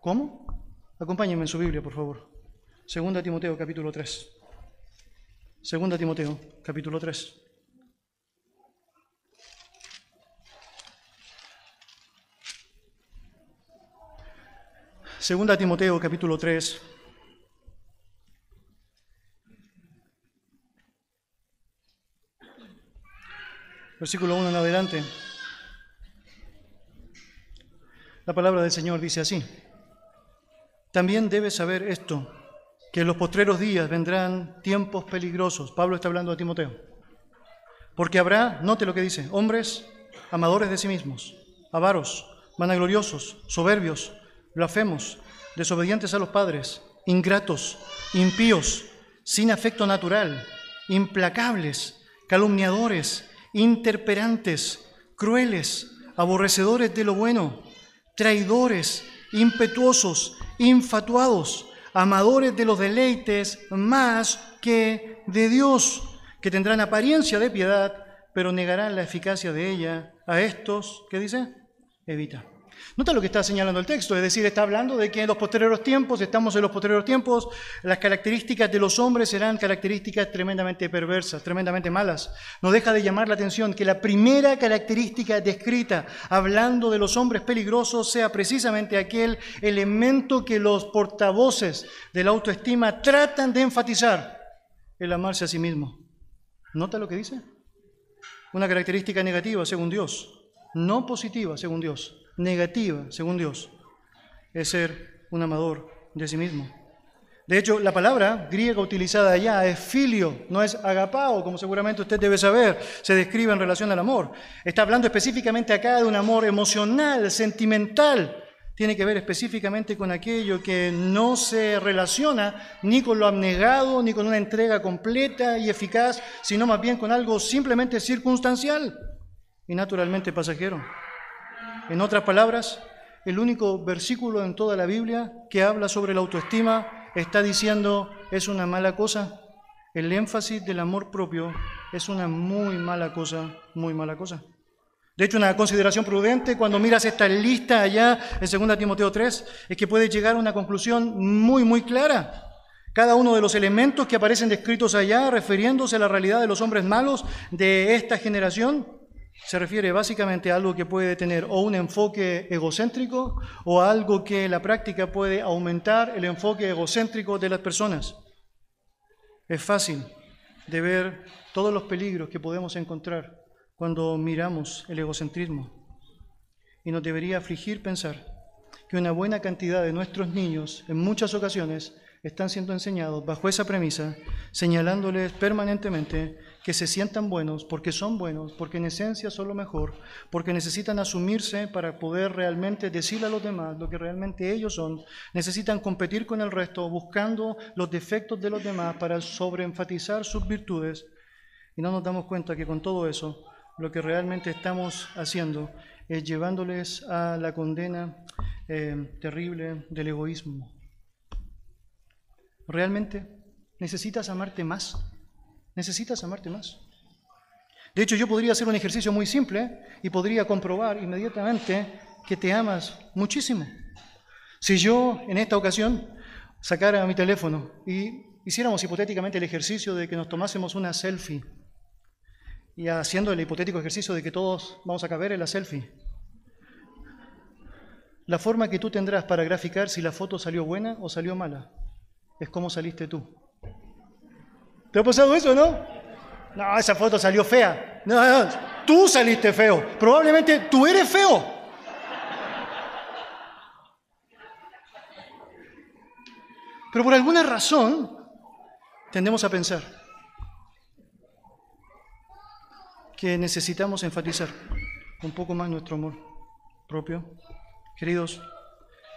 ¿Cómo? Acompáñenme en su Biblia, por favor. Segunda Timoteo, capítulo 3. Segunda Timoteo, capítulo 3. Segunda Timoteo, capítulo 3. Versículo 1 en adelante. La palabra del Señor dice así. También debes saber esto, que en los postreros días vendrán tiempos peligrosos. Pablo está hablando a Timoteo. Porque habrá, note lo que dice, hombres amadores de sí mismos, avaros, vanagloriosos, soberbios, blasfemos, desobedientes a los padres, ingratos, impíos, sin afecto natural, implacables, calumniadores, interperantes, crueles, aborrecedores de lo bueno, traidores, impetuosos, infatuados, amadores de los deleites más que de Dios, que tendrán apariencia de piedad, pero negarán la eficacia de ella. A estos, ¿qué dice? Evita. Nota lo que está señalando el texto, es decir, está hablando de que en los posteriores tiempos, estamos en los posteriores tiempos, las características de los hombres serán características tremendamente perversas, tremendamente malas. No deja de llamar la atención que la primera característica descrita hablando de los hombres peligrosos sea precisamente aquel elemento que los portavoces de la autoestima tratan de enfatizar, el amarse a sí mismo. ¿Nota lo que dice? Una característica negativa según Dios, no positiva según Dios negativa, según Dios, es ser un amador de sí mismo. De hecho, la palabra griega utilizada allá es filio, no es agapao, como seguramente usted debe saber, se describe en relación al amor. Está hablando específicamente acá de un amor emocional, sentimental. Tiene que ver específicamente con aquello que no se relaciona ni con lo abnegado, ni con una entrega completa y eficaz, sino más bien con algo simplemente circunstancial y naturalmente pasajero. En otras palabras, el único versículo en toda la Biblia que habla sobre la autoestima está diciendo es una mala cosa. El énfasis del amor propio es una muy mala cosa, muy mala cosa. De hecho, una consideración prudente cuando miras esta lista allá en 2 Timoteo 3 es que puedes llegar a una conclusión muy, muy clara. Cada uno de los elementos que aparecen descritos allá, refiriéndose a la realidad de los hombres malos de esta generación, se refiere básicamente a algo que puede tener o un enfoque egocéntrico o algo que la práctica puede aumentar el enfoque egocéntrico de las personas. Es fácil de ver todos los peligros que podemos encontrar cuando miramos el egocentrismo. Y nos debería afligir pensar que una buena cantidad de nuestros niños en muchas ocasiones están siendo enseñados bajo esa premisa, señalándoles permanentemente que se sientan buenos porque son buenos, porque en esencia son lo mejor, porque necesitan asumirse para poder realmente decirle a los demás lo que realmente ellos son, necesitan competir con el resto buscando los defectos de los demás para sobreenfatizar sus virtudes y no nos damos cuenta que con todo eso lo que realmente estamos haciendo es llevándoles a la condena eh, terrible del egoísmo. ¿Realmente necesitas amarte más? Necesitas amarte más. De hecho, yo podría hacer un ejercicio muy simple y podría comprobar inmediatamente que te amas muchísimo. Si yo en esta ocasión sacara mi teléfono y hiciéramos hipotéticamente el ejercicio de que nos tomásemos una selfie y haciendo el hipotético ejercicio de que todos vamos a caber en la selfie, la forma que tú tendrás para graficar si la foto salió buena o salió mala es cómo saliste tú. ¿Te ha pasado eso, no? No, esa foto salió fea. No, no, tú saliste feo. Probablemente tú eres feo. Pero por alguna razón tendemos a pensar que necesitamos enfatizar un poco más nuestro amor propio. Queridos,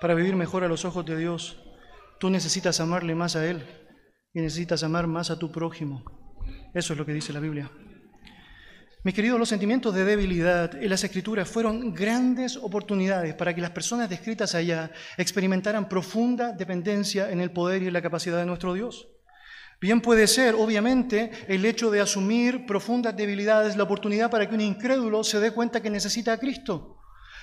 para vivir mejor a los ojos de Dios, Tú necesitas amarle más a Él y necesitas amar más a tu prójimo. Eso es lo que dice la Biblia. Mis queridos, los sentimientos de debilidad en las escrituras fueron grandes oportunidades para que las personas descritas allá experimentaran profunda dependencia en el poder y en la capacidad de nuestro Dios. Bien puede ser, obviamente, el hecho de asumir profundas debilidades, la oportunidad para que un incrédulo se dé cuenta que necesita a Cristo.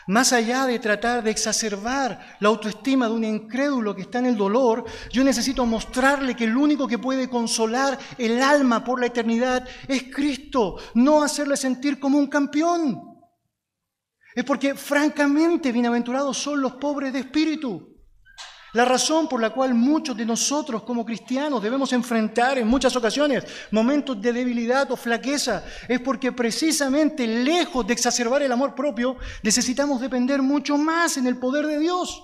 Más allá de tratar de exacerbar la autoestima de un incrédulo que está en el dolor, yo necesito mostrarle que el único que puede consolar el alma por la eternidad es Cristo, no hacerle sentir como un campeón. Es porque francamente bienaventurados son los pobres de espíritu. La razón por la cual muchos de nosotros como cristianos debemos enfrentar en muchas ocasiones momentos de debilidad o flaqueza es porque precisamente lejos de exacerbar el amor propio necesitamos depender mucho más en el poder de Dios.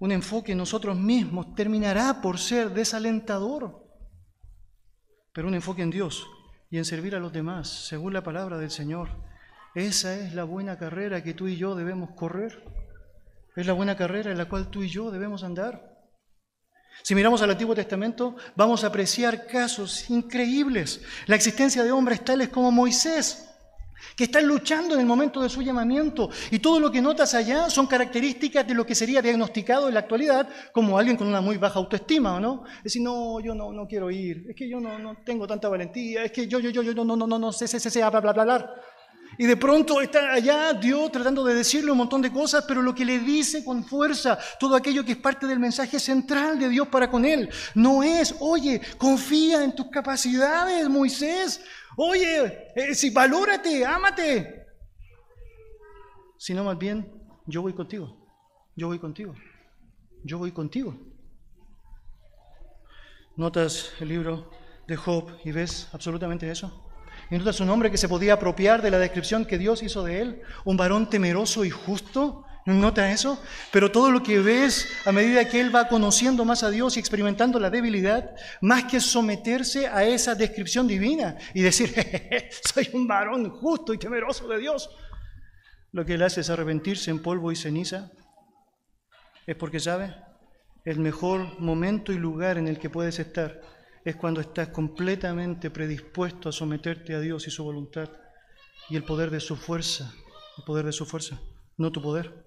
Un enfoque en nosotros mismos terminará por ser desalentador, pero un enfoque en Dios y en servir a los demás, según la palabra del Señor, esa es la buena carrera que tú y yo debemos correr. Es la buena carrera en la cual tú y yo debemos andar. Si miramos al Antiguo Testamento, vamos a apreciar casos increíbles. La existencia de hombres tales como Moisés, que están luchando en el momento de su llamamiento. Y todo lo que notas allá son características de lo que sería diagnosticado en la actualidad como alguien con una muy baja autoestima, ¿no? Es decir, no, yo no, no quiero ir, es que yo no, no tengo tanta valentía, es que yo, yo, yo, yo, no, no, no, no, no, sé, sé, sé, bla, bla, bla, bla. Y de pronto está allá Dios tratando de decirle un montón de cosas, pero lo que le dice con fuerza, todo aquello que es parte del mensaje central de Dios para con él, no es, oye, confía en tus capacidades, Moisés. Oye, eh, si valórate, ámate. Sino más bien, yo voy contigo. Yo voy contigo. Yo voy contigo. ¿Notas el libro de Job y ves absolutamente eso? Y notas un hombre que se podía apropiar de la descripción que Dios hizo de él, un varón temeroso y justo. ¿Nota eso? Pero todo lo que ves a medida que él va conociendo más a Dios y experimentando la debilidad, más que someterse a esa descripción divina y decir, [laughs] soy un varón justo y temeroso de Dios, lo que él hace es arrepentirse en polvo y ceniza. Es porque sabe, el mejor momento y lugar en el que puedes estar es cuando estás completamente predispuesto a someterte a Dios y su voluntad y el poder de su fuerza, el poder de su fuerza, no tu poder.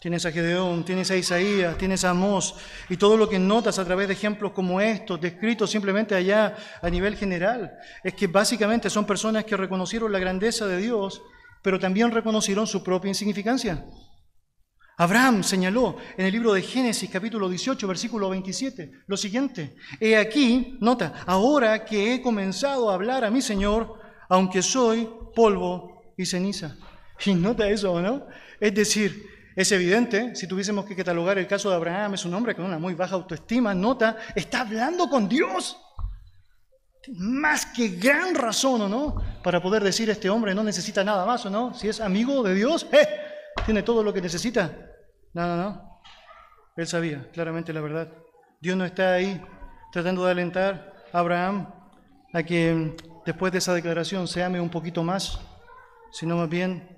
Tienes a Gedeón, tienes a Isaías, tienes a Amós, y todo lo que notas a través de ejemplos como estos, descritos simplemente allá a nivel general, es que básicamente son personas que reconocieron la grandeza de Dios, pero también reconocieron su propia insignificancia. Abraham señaló en el libro de Génesis capítulo 18, versículo 27, lo siguiente, he aquí, nota, ahora que he comenzado a hablar a mi Señor, aunque soy polvo y ceniza. Y nota eso, ¿no? Es decir, es evidente, si tuviésemos que catalogar el caso de Abraham, es un hombre con una muy baja autoestima, nota, está hablando con Dios. Más que gran razón, ¿o no? Para poder decir, este hombre no necesita nada más, ¿o no? Si es amigo de Dios, ¡eh! Tiene todo lo que necesita. No, no, no. Él sabía claramente la verdad. Dios no está ahí tratando de alentar a Abraham a que después de esa declaración se ame un poquito más, sino más bien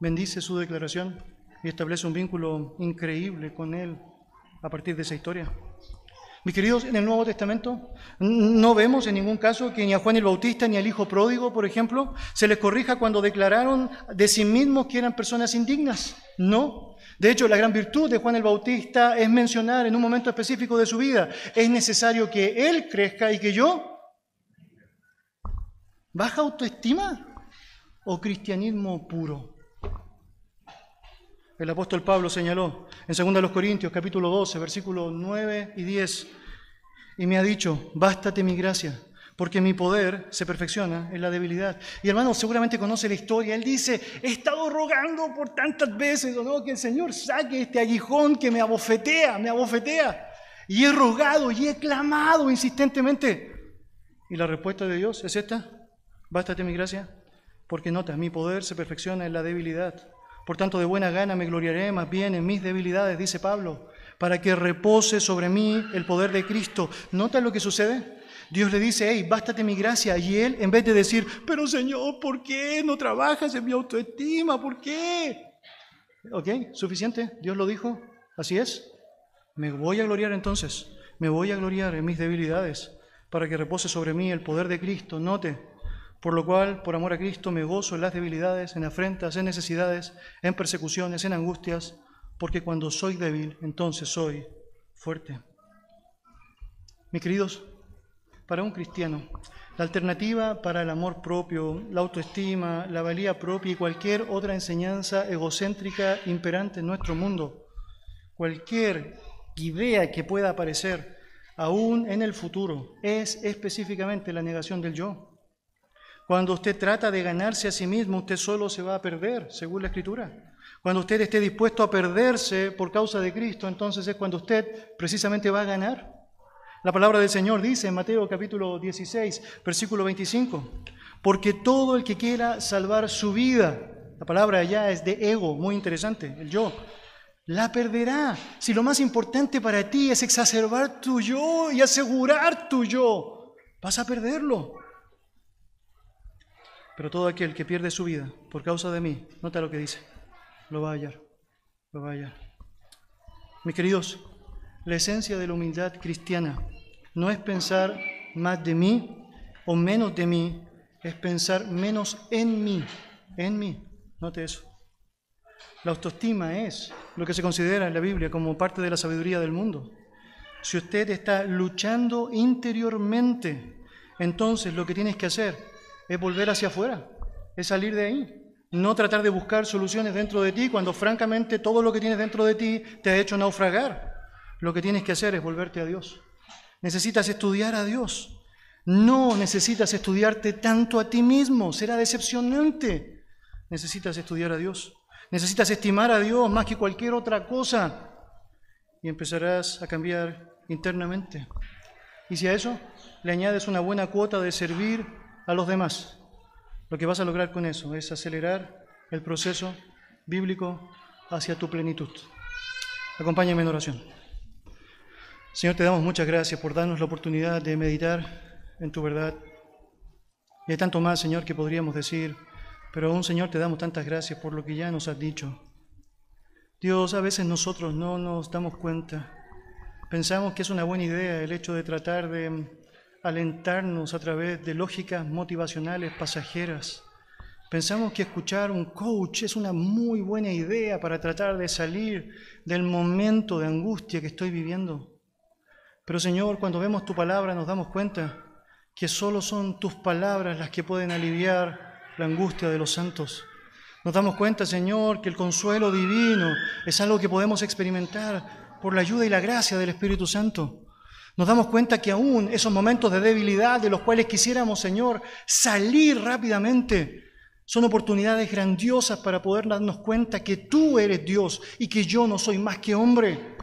bendice su declaración y establece un vínculo increíble con él a partir de esa historia. Mis queridos, en el Nuevo Testamento no vemos en ningún caso que ni a Juan el Bautista ni al Hijo Pródigo, por ejemplo, se les corrija cuando declararon de sí mismos que eran personas indignas. No. De hecho, la gran virtud de Juan el Bautista es mencionar en un momento específico de su vida, es necesario que él crezca y que yo. ¿Baja autoestima o cristianismo puro? El apóstol Pablo señaló en 2 Corintios capítulo 12, versículos 9 y 10, y me ha dicho, bástate mi gracia, porque mi poder se perfecciona en la debilidad. Y hermano, seguramente conoce la historia. Él dice, he estado rogando por tantas veces, ¿o no? Que el Señor saque este aguijón que me abofetea, me abofetea. Y he rogado y he clamado insistentemente. Y la respuesta de Dios es esta, bástate mi gracia, porque nota, mi poder se perfecciona en la debilidad. Por tanto, de buena gana me gloriaré más bien en mis debilidades, dice Pablo, para que repose sobre mí el poder de Cristo. ¿Nota lo que sucede? Dios le dice, hey, bástate mi gracia. Y él, en vez de decir, pero Señor, ¿por qué no trabajas en mi autoestima? ¿Por qué? ¿Ok? ¿Suficiente? Dios lo dijo. Así es. Me voy a gloriar entonces. Me voy a gloriar en mis debilidades para que repose sobre mí el poder de Cristo. Note, por lo cual, por amor a Cristo, me gozo en las debilidades, en afrentas, en necesidades, en persecuciones, en angustias, porque cuando soy débil, entonces soy fuerte. Mis queridos, para un cristiano, la alternativa para el amor propio, la autoestima, la valía propia y cualquier otra enseñanza egocéntrica imperante en nuestro mundo, cualquier idea que pueda aparecer aún en el futuro, es específicamente la negación del yo. Cuando usted trata de ganarse a sí mismo, usted solo se va a perder, según la Escritura. Cuando usted esté dispuesto a perderse por causa de Cristo, entonces es cuando usted precisamente va a ganar. La palabra del Señor dice en Mateo capítulo 16, versículo 25, porque todo el que quiera salvar su vida, la palabra allá es de ego, muy interesante, el yo, la perderá. Si lo más importante para ti es exacerbar tu yo y asegurar tu yo, vas a perderlo. Pero todo aquel que pierde su vida por causa de mí, nota lo que dice, lo va a hallar, lo va a hallar. Mis queridos, la esencia de la humildad cristiana no es pensar más de mí o menos de mí, es pensar menos en mí, en mí. Note eso. La autoestima es lo que se considera en la Biblia como parte de la sabiduría del mundo. Si usted está luchando interiormente, entonces lo que tienes que hacer es volver hacia afuera, es salir de ahí. No tratar de buscar soluciones dentro de ti cuando francamente todo lo que tienes dentro de ti te ha hecho naufragar. Lo que tienes que hacer es volverte a Dios. Necesitas estudiar a Dios. No necesitas estudiarte tanto a ti mismo, será decepcionante. Necesitas estudiar a Dios. Necesitas estimar a Dios más que cualquier otra cosa y empezarás a cambiar internamente. Y si a eso le añades una buena cuota de servir a los demás, lo que vas a lograr con eso es acelerar el proceso bíblico hacia tu plenitud. Acompáñame en oración. Señor, te damos muchas gracias por darnos la oportunidad de meditar en tu verdad. Y hay tanto más, Señor, que podríamos decir, pero aún, Señor, te damos tantas gracias por lo que ya nos has dicho. Dios, a veces nosotros no nos damos cuenta. Pensamos que es una buena idea el hecho de tratar de alentarnos a través de lógicas motivacionales pasajeras. Pensamos que escuchar un coach es una muy buena idea para tratar de salir del momento de angustia que estoy viviendo. Pero Señor, cuando vemos tu palabra nos damos cuenta que solo son tus palabras las que pueden aliviar la angustia de los santos. Nos damos cuenta, Señor, que el consuelo divino es algo que podemos experimentar por la ayuda y la gracia del Espíritu Santo. Nos damos cuenta que aún esos momentos de debilidad de los cuales quisiéramos, Señor, salir rápidamente, son oportunidades grandiosas para poder darnos cuenta que tú eres Dios y que yo no soy más que hombre.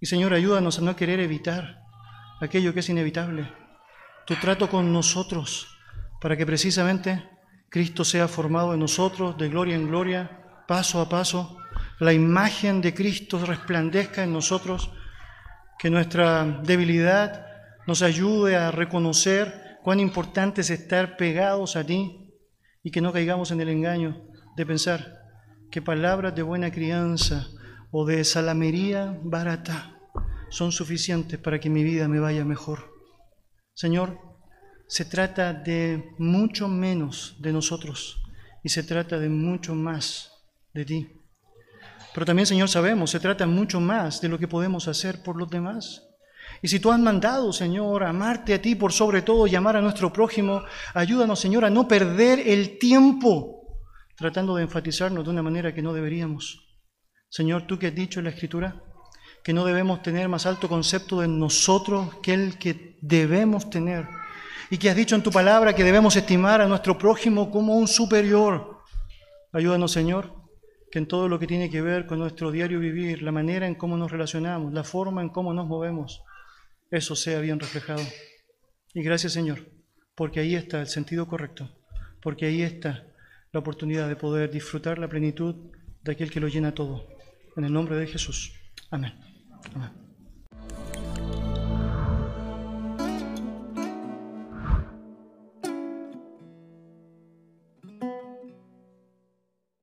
Y Señor, ayúdanos a no querer evitar aquello que es inevitable. Tu trato con nosotros para que precisamente Cristo sea formado en nosotros de gloria en gloria, paso a paso, la imagen de Cristo resplandezca en nosotros, que nuestra debilidad nos ayude a reconocer cuán importante es estar pegados a ti y que no caigamos en el engaño de pensar que palabras de buena crianza o de salamería barata son suficientes para que mi vida me vaya mejor. Señor, se trata de mucho menos de nosotros y se trata de mucho más de ti. Pero también, Señor, sabemos, se trata mucho más de lo que podemos hacer por los demás. Y si tú has mandado, Señor, amarte a ti por sobre todo y amar a nuestro prójimo, ayúdanos, Señor, a no perder el tiempo tratando de enfatizarnos de una manera que no deberíamos. Señor, tú que has dicho en la Escritura, que no debemos tener más alto concepto de nosotros que el que debemos tener. Y que has dicho en tu palabra que debemos estimar a nuestro prójimo como un superior. Ayúdanos, Señor, que en todo lo que tiene que ver con nuestro diario vivir, la manera en cómo nos relacionamos, la forma en cómo nos movemos, eso sea bien reflejado. Y gracias, Señor, porque ahí está el sentido correcto, porque ahí está la oportunidad de poder disfrutar la plenitud de aquel que lo llena todo. En el nombre de Jesús. Amén. Amen.